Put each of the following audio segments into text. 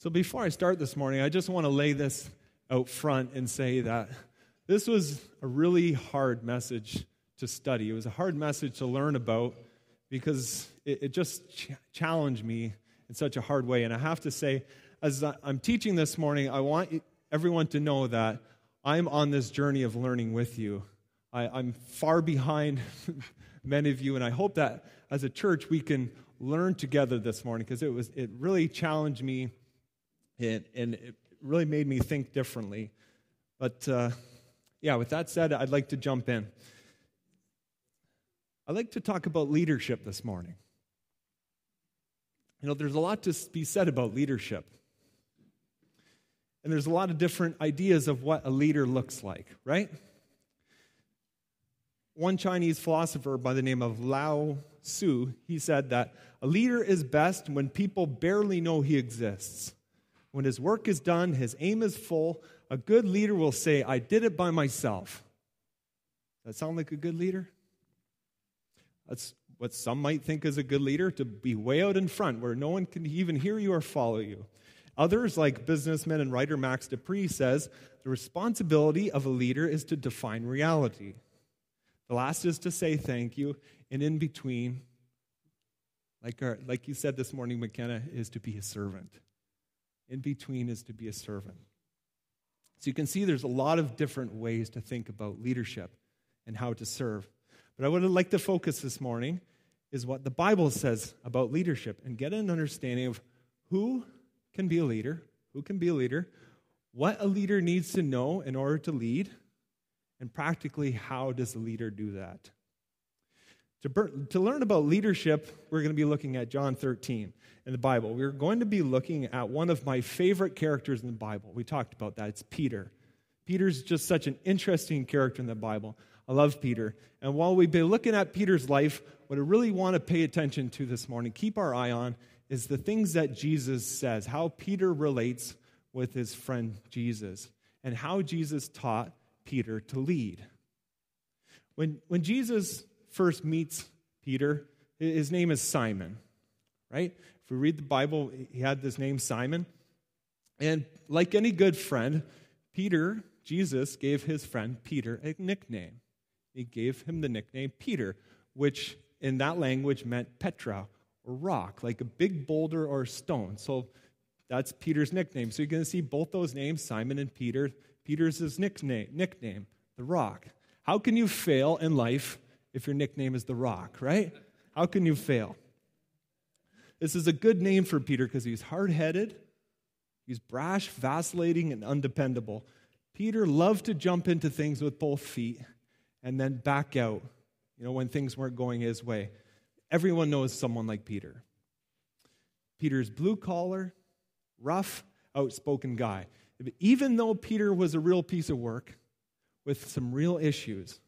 So before I start this morning, I just want to lay this out front and say that this was a really hard message to study. It was a hard message to learn about because it, it just ch- challenged me in such a hard way. And I have to say, as I'm teaching this morning, I want everyone to know that I'm on this journey of learning with you. I, I'm far behind many of you, and I hope that as a church we can learn together this morning because it was it really challenged me and, and it really made me think differently. But uh, yeah, with that said, I'd like to jump in. I'd like to talk about leadership this morning. You know, there's a lot to be said about leadership. And there's a lot of different ideas of what a leader looks like, right? One Chinese philosopher by the name of Lao Tzu, he said that a leader is best when people barely know he exists. When his work is done, his aim is full, a good leader will say, I did it by myself. Does that sound like a good leader? That's what some might think is a good leader to be way out in front where no one can even hear you or follow you. Others, like businessman and writer Max De Pree, says the responsibility of a leader is to define reality. The last is to say thank you, and in between, like, our, like you said this morning, McKenna, is to be a servant in between is to be a servant. So you can see there's a lot of different ways to think about leadership and how to serve. But I would like to focus this morning is what the Bible says about leadership and get an understanding of who can be a leader, who can be a leader, what a leader needs to know in order to lead, and practically how does a leader do that. To, to learn about leadership, we're going to be looking at John 13 in the Bible. We're going to be looking at one of my favorite characters in the Bible. We talked about that. It's Peter. Peter's just such an interesting character in the Bible. I love Peter. And while we've been looking at Peter's life, what I really want to pay attention to this morning, keep our eye on, is the things that Jesus says, how Peter relates with his friend Jesus, and how Jesus taught Peter to lead. When, when Jesus first meets Peter, his name is Simon, right? If we read the Bible, he had this name Simon. And like any good friend, Peter, Jesus gave his friend Peter a nickname. He gave him the nickname Peter, which in that language meant Petra or rock, like a big boulder or stone. So that's Peter's nickname. So you're going to see both those names, Simon and Peter. Peter's his nickname, nickname, the rock. How can you fail in life if your nickname is The Rock, right? How can you fail? This is a good name for Peter because he's hard headed, he's brash, vacillating, and undependable. Peter loved to jump into things with both feet and then back out, you know, when things weren't going his way. Everyone knows someone like Peter. Peter's blue collar, rough, outspoken guy. Even though Peter was a real piece of work with some real issues,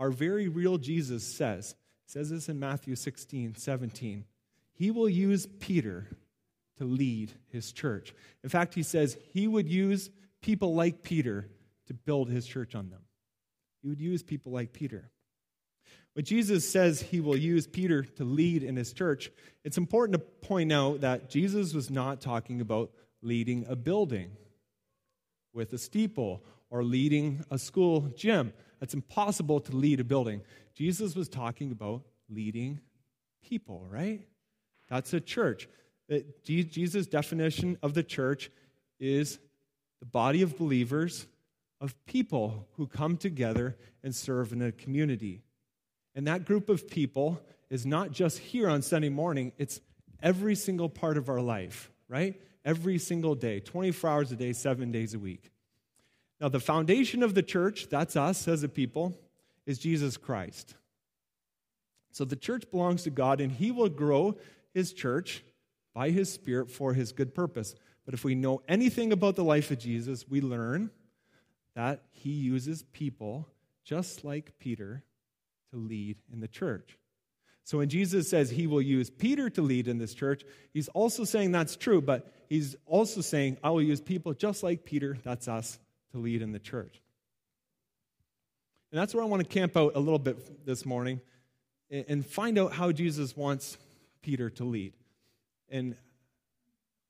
our very real Jesus says, says this in Matthew 16, 17, he will use Peter to lead his church. In fact, he says he would use people like Peter to build his church on them. He would use people like Peter. When Jesus says he will use Peter to lead in his church, it's important to point out that Jesus was not talking about leading a building with a steeple or leading a school gym. It's impossible to lead a building. Jesus was talking about leading people, right? That's a church. Uh, Jesus' definition of the church is the body of believers, of people who come together and serve in a community. And that group of people is not just here on Sunday morning, it's every single part of our life, right? Every single day, 24 hours a day, seven days a week. Now, the foundation of the church, that's us as a people, is Jesus Christ. So the church belongs to God, and He will grow His church by His Spirit for His good purpose. But if we know anything about the life of Jesus, we learn that He uses people just like Peter to lead in the church. So when Jesus says he will use Peter to lead in this church, he's also saying that's true, but he's also saying, I will use people just like Peter, that's us, to lead in the church. And that's where I want to camp out a little bit this morning and find out how Jesus wants Peter to lead and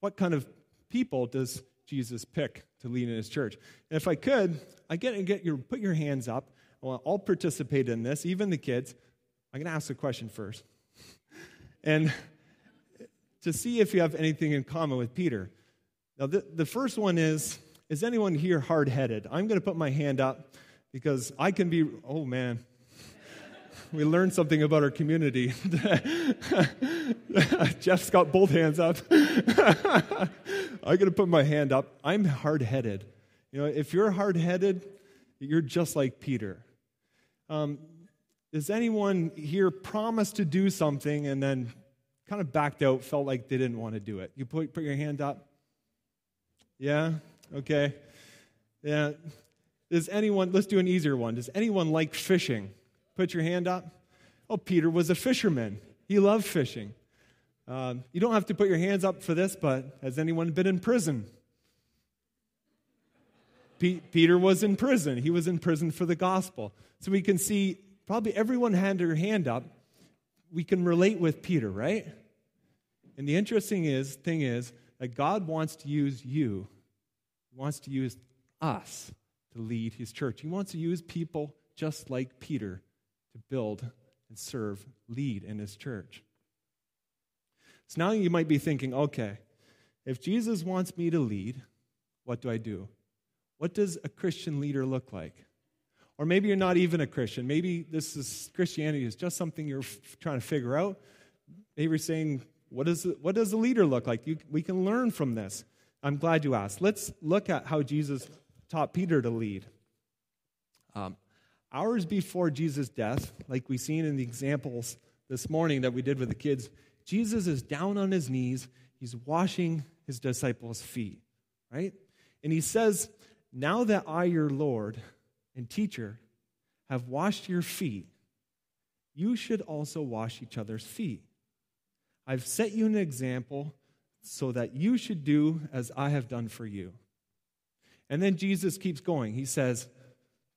what kind of people does Jesus pick to lead in his church? And if I could, I get get your put your hands up. Well, I'll participate in this, even the kids. I'm going to ask a question first. and to see if you have anything in common with Peter. Now, the, the first one is Is anyone here hard headed? I'm going to put my hand up because I can be, oh man, we learned something about our community. Jeff's got both hands up. I'm going to put my hand up. I'm hard headed. You know, if you're hard headed, you're just like Peter. Um, does anyone here promise to do something and then kind of backed out, felt like they didn't want to do it? You put, put your hand up? Yeah? Okay. Yeah. Does anyone, let's do an easier one. Does anyone like fishing? Put your hand up. Oh, Peter was a fisherman. He loved fishing. Um, you don't have to put your hands up for this, but has anyone been in prison? Peter was in prison. He was in prison for the gospel. So we can see probably everyone had their hand up. We can relate with Peter, right? And the interesting is, thing is that God wants to use you. He wants to use us to lead his church. He wants to use people just like Peter to build and serve, lead in his church. So now you might be thinking, okay, if Jesus wants me to lead, what do I do? What does a Christian leader look like? Or maybe you're not even a Christian. Maybe this is Christianity is just something you're f- trying to figure out. Maybe you're saying, what, is, what does a leader look like? You, we can learn from this. I'm glad you asked. Let's look at how Jesus taught Peter to lead. Um, Hours before Jesus' death, like we've seen in the examples this morning that we did with the kids, Jesus is down on his knees. He's washing his disciples' feet, right? And he says, Now that I, your Lord and teacher, have washed your feet, you should also wash each other's feet. I've set you an example so that you should do as I have done for you. And then Jesus keeps going. He says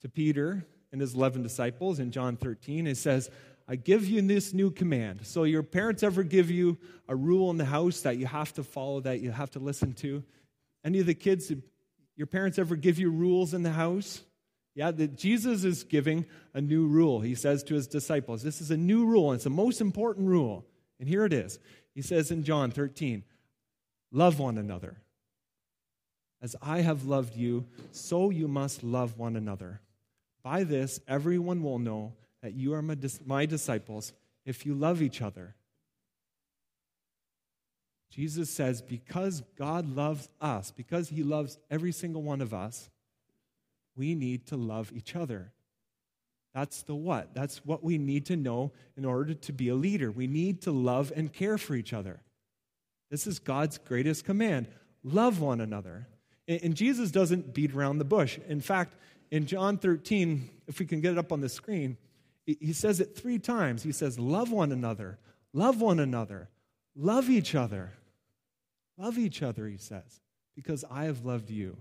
to Peter and his 11 disciples in John 13. He says, I give you this new command. So, your parents ever give you a rule in the house that you have to follow, that you have to listen to? Any of the kids, your parents ever give you rules in the house? Yeah, that Jesus is giving a new rule. He says to his disciples, This is a new rule, and it's the most important rule. And here it is. He says in John 13, Love one another. As I have loved you, so you must love one another. By this, everyone will know that you are my disciples if you love each other. Jesus says, because God loves us, because he loves every single one of us, we need to love each other. That's the what. That's what we need to know in order to be a leader. We need to love and care for each other. This is God's greatest command love one another. And Jesus doesn't beat around the bush. In fact, in John 13, if we can get it up on the screen, he says it three times. He says, Love one another, love one another, love each other. Love each other, he says, because I have loved you.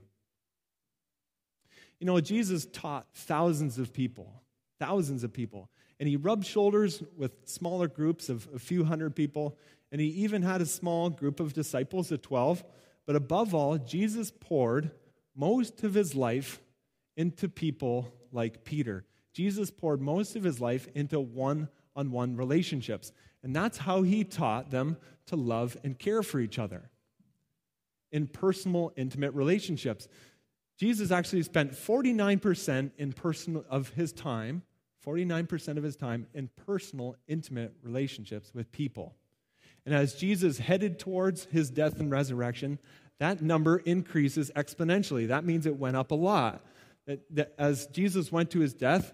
You know, Jesus taught thousands of people, thousands of people, and he rubbed shoulders with smaller groups of a few hundred people, and he even had a small group of disciples of 12. But above all, Jesus poured most of his life into people like Peter. Jesus poured most of his life into one on one relationships. And that's how he taught them to love and care for each other in personal, intimate relationships. Jesus actually spent 49% in personal, of his time, 49% of his time in personal, intimate relationships with people. And as Jesus headed towards his death and resurrection, that number increases exponentially. That means it went up a lot that, that as Jesus went to his death,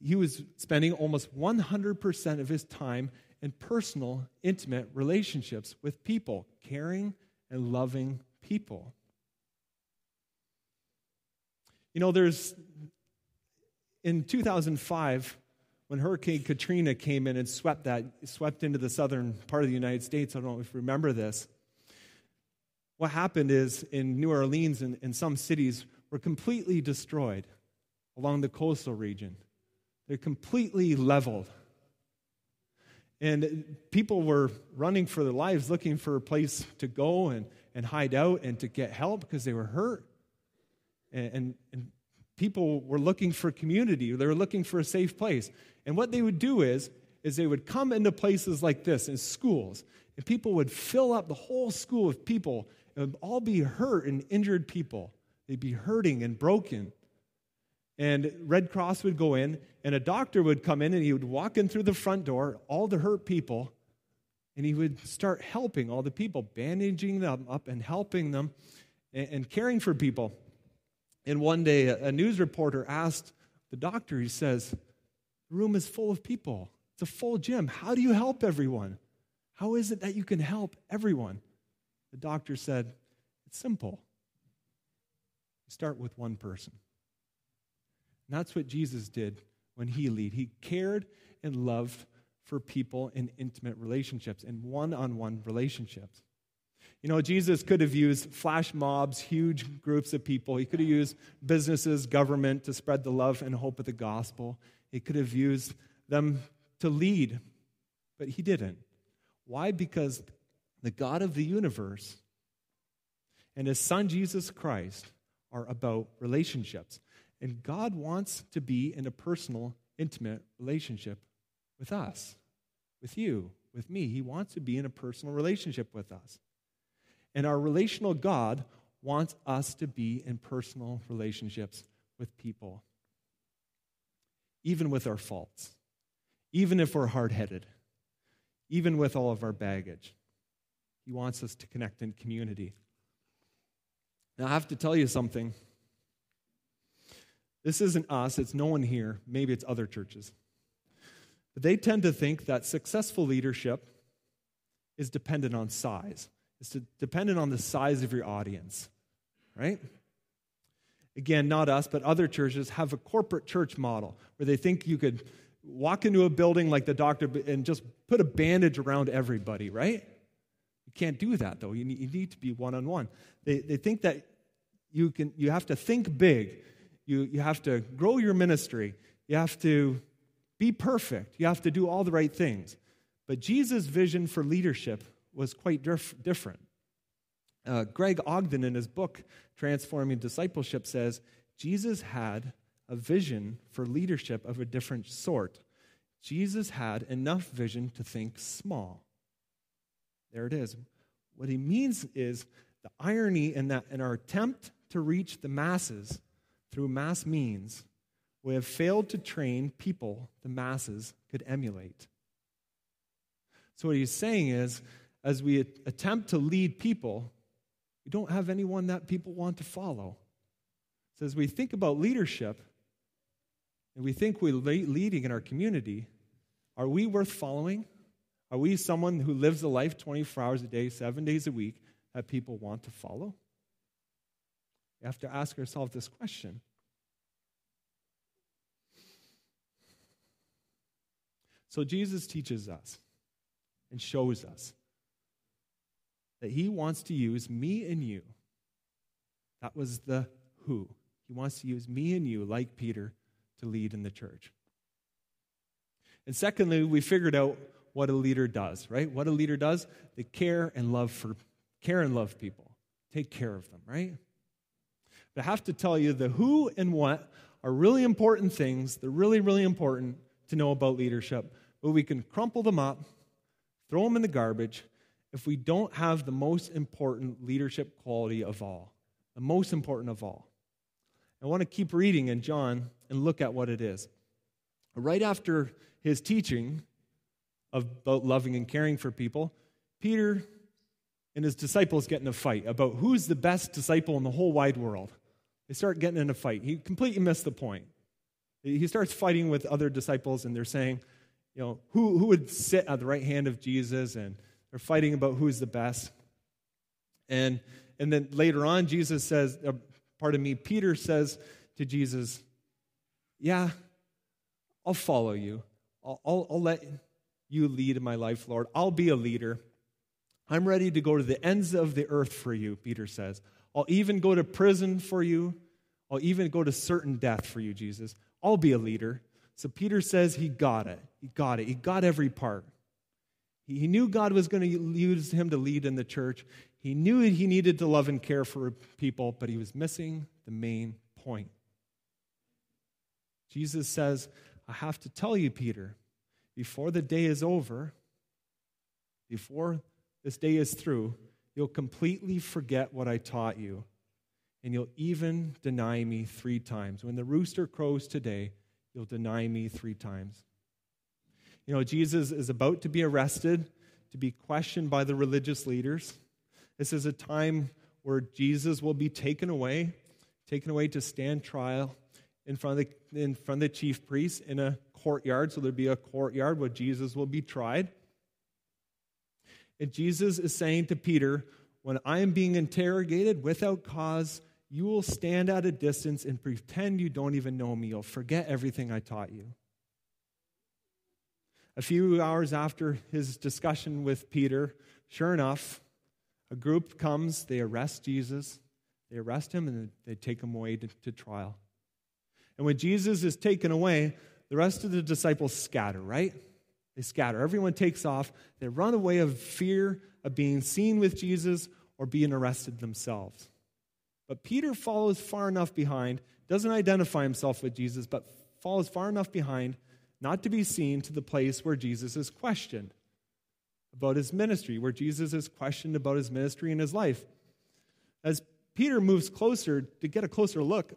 he was spending almost 100% of his time in personal, intimate relationships with people, caring and loving people. You know, there's in 2005, when Hurricane Katrina came in and swept that, swept into the southern part of the United States. I don't know if you remember this. What happened is in New Orleans and in some cities, were completely destroyed along the coastal region. They're completely leveled. And people were running for their lives, looking for a place to go and, and hide out and to get help because they were hurt. And, and, and people were looking for community, they were looking for a safe place. And what they would do is, is they would come into places like this in schools, and people would fill up the whole school with people, and all be hurt and injured people. They'd be hurting and broken. And Red Cross would go in, and a doctor would come in, and he would walk in through the front door, all the hurt people, and he would start helping all the people, bandaging them up and helping them and, and caring for people. And one day, a, news reporter asked the doctor, he says, The room is full of people. It's a full gym. How do you help everyone? How is it that you can help everyone? The doctor said, It's simple. You start with one person. And that's what Jesus did when he lead. He cared and loved for people in intimate relationships, in one on one relationships. You know, Jesus could have used flash mobs, huge groups of people. He could have used businesses, government to spread the love and hope of the gospel. He could have used them to lead, but he didn't. Why? Because the God of the universe and his son Jesus Christ are about relationships. And God wants to be in a personal, intimate relationship with us, with you, with me. He wants to be in a personal relationship with us. And our relational God wants us to be in personal relationships with people, even with our faults, even if we're hard headed, even with all of our baggage. He wants us to connect in community. Now, I have to tell you something. This isn't us, it's no one here. Maybe it's other churches. But they tend to think that successful leadership is dependent on size, it's dependent on the size of your audience, right? Again, not us, but other churches have a corporate church model where they think you could walk into a building like the doctor and just put a bandage around everybody, right? You can't do that, though. You need, you need to be one on one. They think that you, can, you have to think big. You, you have to grow your ministry. You have to be perfect. You have to do all the right things. But Jesus' vision for leadership was quite dif- different. Uh, Greg Ogden, in his book, Transforming Discipleship, says Jesus had a vision for leadership of a different sort. Jesus had enough vision to think small. There it is. What he means is the irony in that in our attempt to reach the masses, through mass means, we have failed to train people the masses could emulate. So, what he's saying is, as we attempt to lead people, we don't have anyone that people want to follow. So, as we think about leadership, and we think we're leading in our community, are we worth following? Are we someone who lives a life 24 hours a day, seven days a week, that people want to follow? We have to ask ourselves this question. So Jesus teaches us and shows us that he wants to use me and you. That was the who. He wants to use me and you, like Peter, to lead in the church. And secondly, we figured out what a leader does, right? What a leader does, they care and love for care and love people. Take care of them, right? But I have to tell you, the who and what are really important things. They're really, really important to know about leadership. But we can crumple them up, throw them in the garbage, if we don't have the most important leadership quality of all. The most important of all. I want to keep reading in John and look at what it is. Right after his teaching about loving and caring for people, Peter and his disciples get in a fight about who's the best disciple in the whole wide world. They start getting in a fight. He completely missed the point. He starts fighting with other disciples, and they're saying, you know, who, who would sit at the right hand of Jesus, and they're fighting about who's the best. And, and then later on, Jesus says, uh, pardon me, Peter says to Jesus, Yeah, I'll follow you. I'll, I'll, I'll let you lead my life, Lord. I'll be a leader. I'm ready to go to the ends of the earth for you, Peter says. I'll even go to prison for you. I'll even go to certain death for you, Jesus. I'll be a leader. So Peter says he got it. He got it. He got every part. He knew God was going to use him to lead in the church. He knew he needed to love and care for people, but he was missing the main point. Jesus says, I have to tell you, Peter, before the day is over, before this day is through, you'll completely forget what I taught you, and you'll even deny me three times. When the rooster crows today, you'll deny me three times. You know, Jesus is about to be arrested, to be questioned by the religious leaders. This is a time where Jesus will be taken away, taken away to stand trial in front of the, in front of the chief priests in a courtyard. So there'll be a courtyard where Jesus will be tried. And Jesus is saying to Peter, When I am being interrogated without cause, you will stand at a distance and pretend you don't even know me. You'll forget everything I taught you. A few hours after his discussion with Peter, sure enough, a group comes, they arrest Jesus, they arrest him, and they take him away to, to trial. And when Jesus is taken away, the rest of the disciples scatter, right? They scatter. Everyone takes off. They run away of fear of being seen with Jesus or being arrested themselves. But Peter follows far enough behind, doesn't identify himself with Jesus, but follows far enough behind not to be seen to the place where Jesus is questioned about his ministry, where Jesus is questioned about his ministry and his life. As Peter moves closer to get a closer look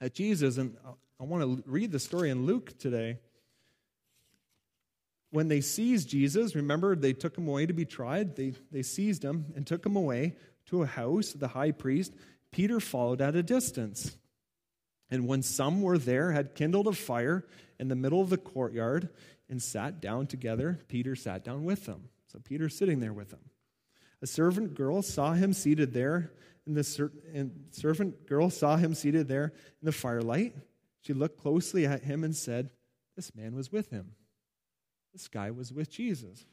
at Jesus, and I want to read the story in Luke today. When they seized Jesus, remember they took him away to be tried. They, they seized him and took him away to a house of the high priest. Peter followed at a distance. And when some were there, had kindled a fire in the middle of the courtyard and sat down together, Peter sat down with them. So Peter's sitting there with them. A servant girl saw him seated there, and the ser- and servant girl saw him seated there in the firelight. She looked closely at him and said, This man was with him. This guy was with Jesus.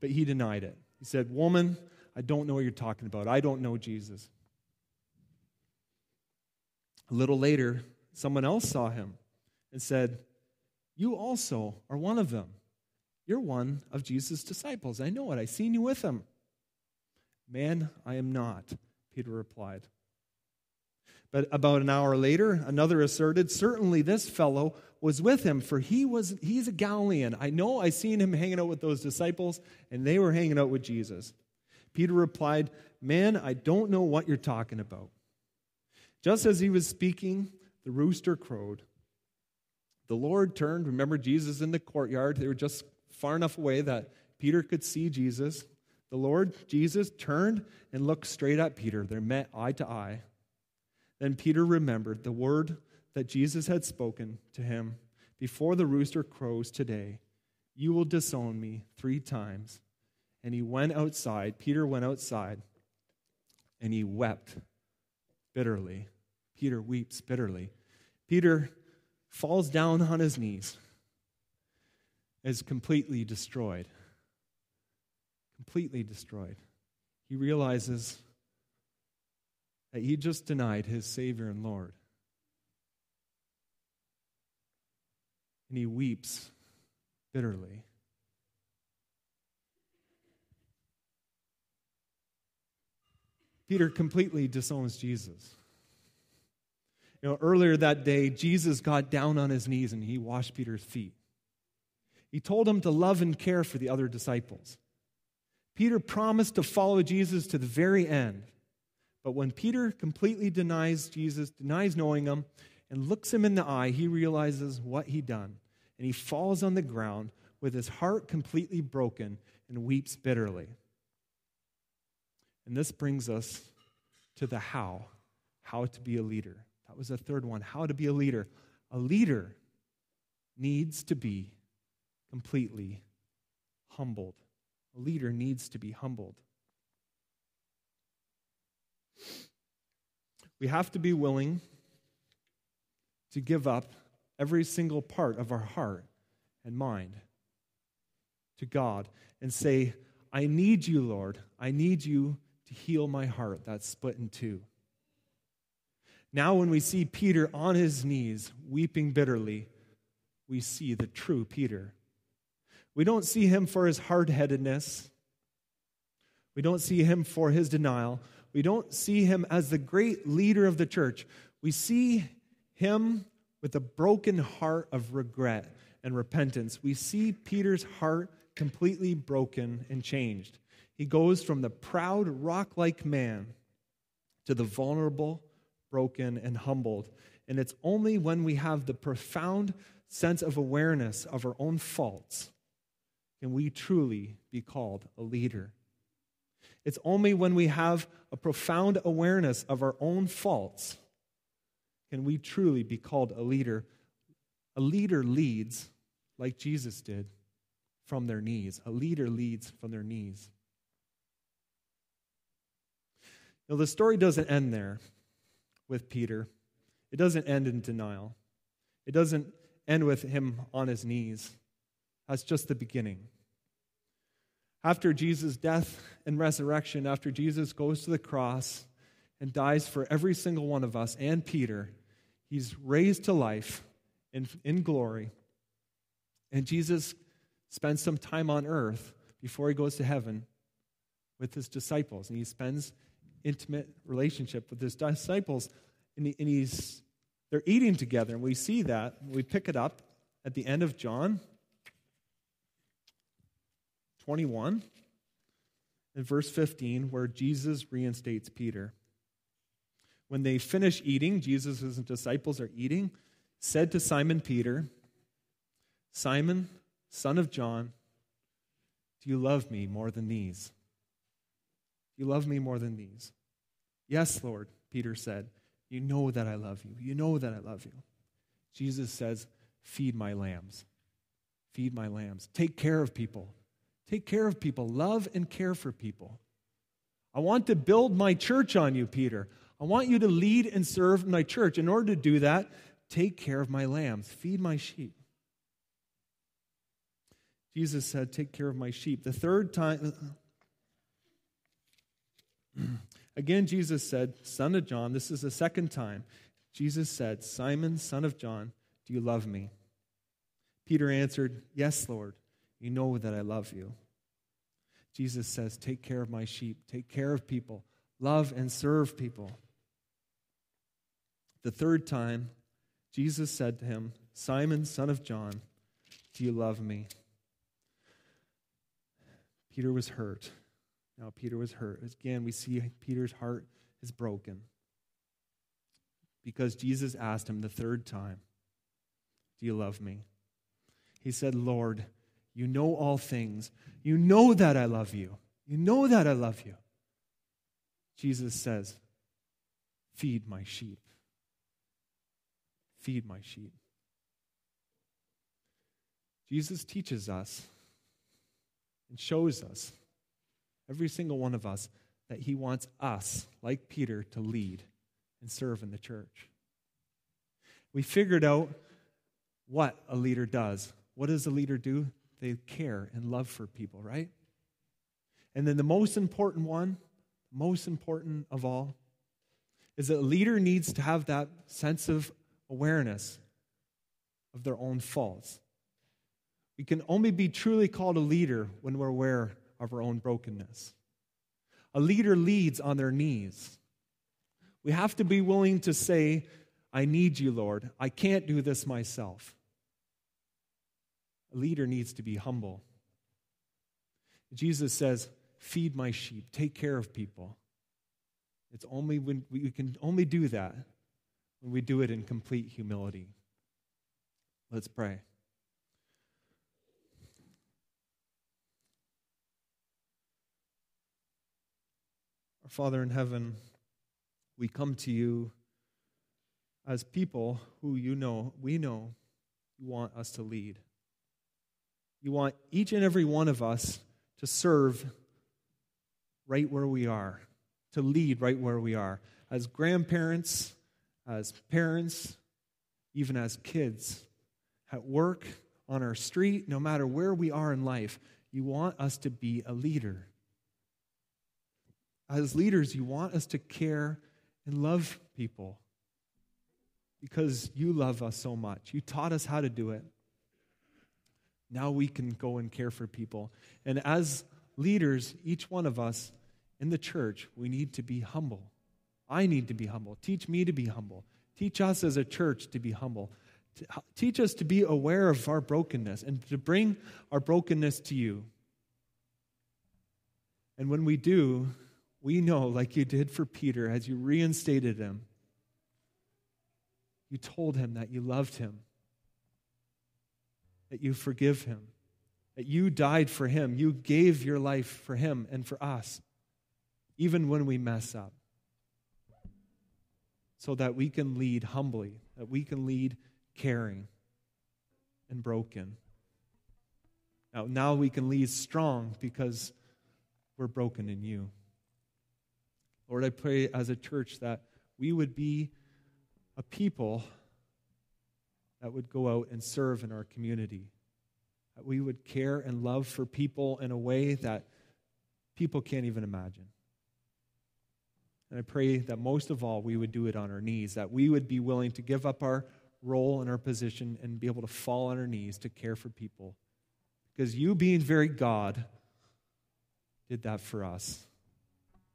But he denied it. He said, Woman, I don't know what you're talking about. I don't know Jesus. A little later, someone else saw him and said, You also are one of them. You're one of Jesus' disciples. I know it. I've seen you with him. Man, I am not, Peter replied. But about an hour later, another asserted, Certainly this fellow was with him, for he was he's a Galilean. I know I seen him hanging out with those disciples, and they were hanging out with Jesus. Peter replied, Man, I don't know what you're talking about. Just as he was speaking, the rooster crowed. The Lord turned. Remember, Jesus in the courtyard. They were just far enough away that Peter could see Jesus. The Lord Jesus turned and looked straight at Peter. They met eye to eye. Then Peter remembered the word that Jesus had spoken to him Before the rooster crows today, you will disown me three times. And he went outside. Peter went outside and he wept bitterly. Peter weeps bitterly. Peter falls down on his knees, is completely destroyed. Completely destroyed. He realizes that he just denied his Savior and Lord. And he weeps bitterly. Peter completely disowns Jesus. You know, earlier that day, Jesus got down on his knees and he washed Peter's feet. He told him to love and care for the other disciples. Peter promised to follow Jesus to the very end. But when Peter completely denies Jesus, denies knowing him, and looks him in the eye, he realizes what he done. And he falls on the ground with his heart completely broken and weeps bitterly. And this brings us to the how how to be a leader. That was the third one how to be a leader. A leader needs to be completely humbled. A leader needs to be humbled. We have to be willing to give up every single part of our heart and mind to God and say, I need you, Lord. I need you to heal my heart that's split in two. Now, when we see Peter on his knees, weeping bitterly, we see the true Peter. We don't see him for his hard headedness. We don't see him for his denial. We don't see him as the great leader of the church. We see him with a broken heart of regret and repentance. We see Peter's heart completely broken and changed. He goes from the proud, rock like man to the vulnerable, broken, and humbled. And it's only when we have the profound sense of awareness of our own faults can we truly be called a leader. It's only when we have a profound awareness of our own faults can we truly be called a leader. A leader leads like Jesus did from their knees. A leader leads from their knees. Now, the story doesn't end there with Peter. It doesn't end in denial. It doesn't end with him on his knees. That's just the beginning. After Jesus' death and resurrection, after Jesus goes to the cross and dies for every single one of us and Peter, he's raised to life in, in glory. And Jesus spends some time on earth before he goes to heaven with his disciples. And he spends intimate relationship with his disciples. And, he, and he's, they're eating together. And we see that. We pick it up at the end of John 21 and verse 15, where Jesus reinstates Peter. When they finish eating, Jesus' and his disciples are eating, said to Simon Peter, Simon, son of John, do you love me more than these? You love me more than these? Yes, Lord, Peter said. You know that I love you. You know that I love you. Jesus says, Feed my lambs. Feed my lambs. Take care of people. Take care of people. Love and care for people. I want to build my church on you, Peter. I want you to lead and serve my church. In order to do that, take care of my lambs, feed my sheep. Jesus said, Take care of my sheep. The third time, again, Jesus said, Son of John, this is the second time. Jesus said, Simon, son of John, do you love me? Peter answered, Yes, Lord. You know that I love you. Jesus says, Take care of my sheep, take care of people, love and serve people. The third time, Jesus said to him, Simon, son of John, do you love me? Peter was hurt. Now, Peter was hurt. Again, we see Peter's heart is broken because Jesus asked him the third time, Do you love me? He said, Lord, you know all things. You know that I love you. You know that I love you. Jesus says, Feed my sheep. Feed my sheep. Jesus teaches us and shows us, every single one of us, that he wants us, like Peter, to lead and serve in the church. We figured out what a leader does. What does a leader do? They care and love for people, right? And then the most important one, most important of all, is that a leader needs to have that sense of awareness of their own faults. We can only be truly called a leader when we're aware of our own brokenness. A leader leads on their knees. We have to be willing to say, I need you, Lord. I can't do this myself. A leader needs to be humble. Jesus says, Feed my sheep, take care of people. It's only when we can only do that when we do it in complete humility. Let's pray. Our Father in heaven, we come to you as people who you know, we know you want us to lead. You want each and every one of us to serve right where we are, to lead right where we are. As grandparents, as parents, even as kids, at work, on our street, no matter where we are in life, you want us to be a leader as leaders, you want us to care and love people because you love us so much. You taught us how to do it. Now we can go and care for people. And as leaders, each one of us in the church, we need to be humble. I need to be humble. Teach me to be humble. Teach us as a church to be humble. Teach us to be aware of our brokenness and to bring our brokenness to you. And when we do, we know, like you did for Peter, as you reinstated him, you told him that you loved him, that you forgive him, that you died for him, you gave your life for him and for us, even when we mess up, so that we can lead humbly, that we can lead caring and broken. Now, now we can lead strong because we're broken in you. Lord, I pray as a church that we would be a people that would go out and serve in our community. That we would care and love for people in a way that people can't even imagine. And I pray that most of all, we would do it on our knees, that we would be willing to give up our role and our position and be able to fall on our knees to care for people. Because you, being very God, did that for us.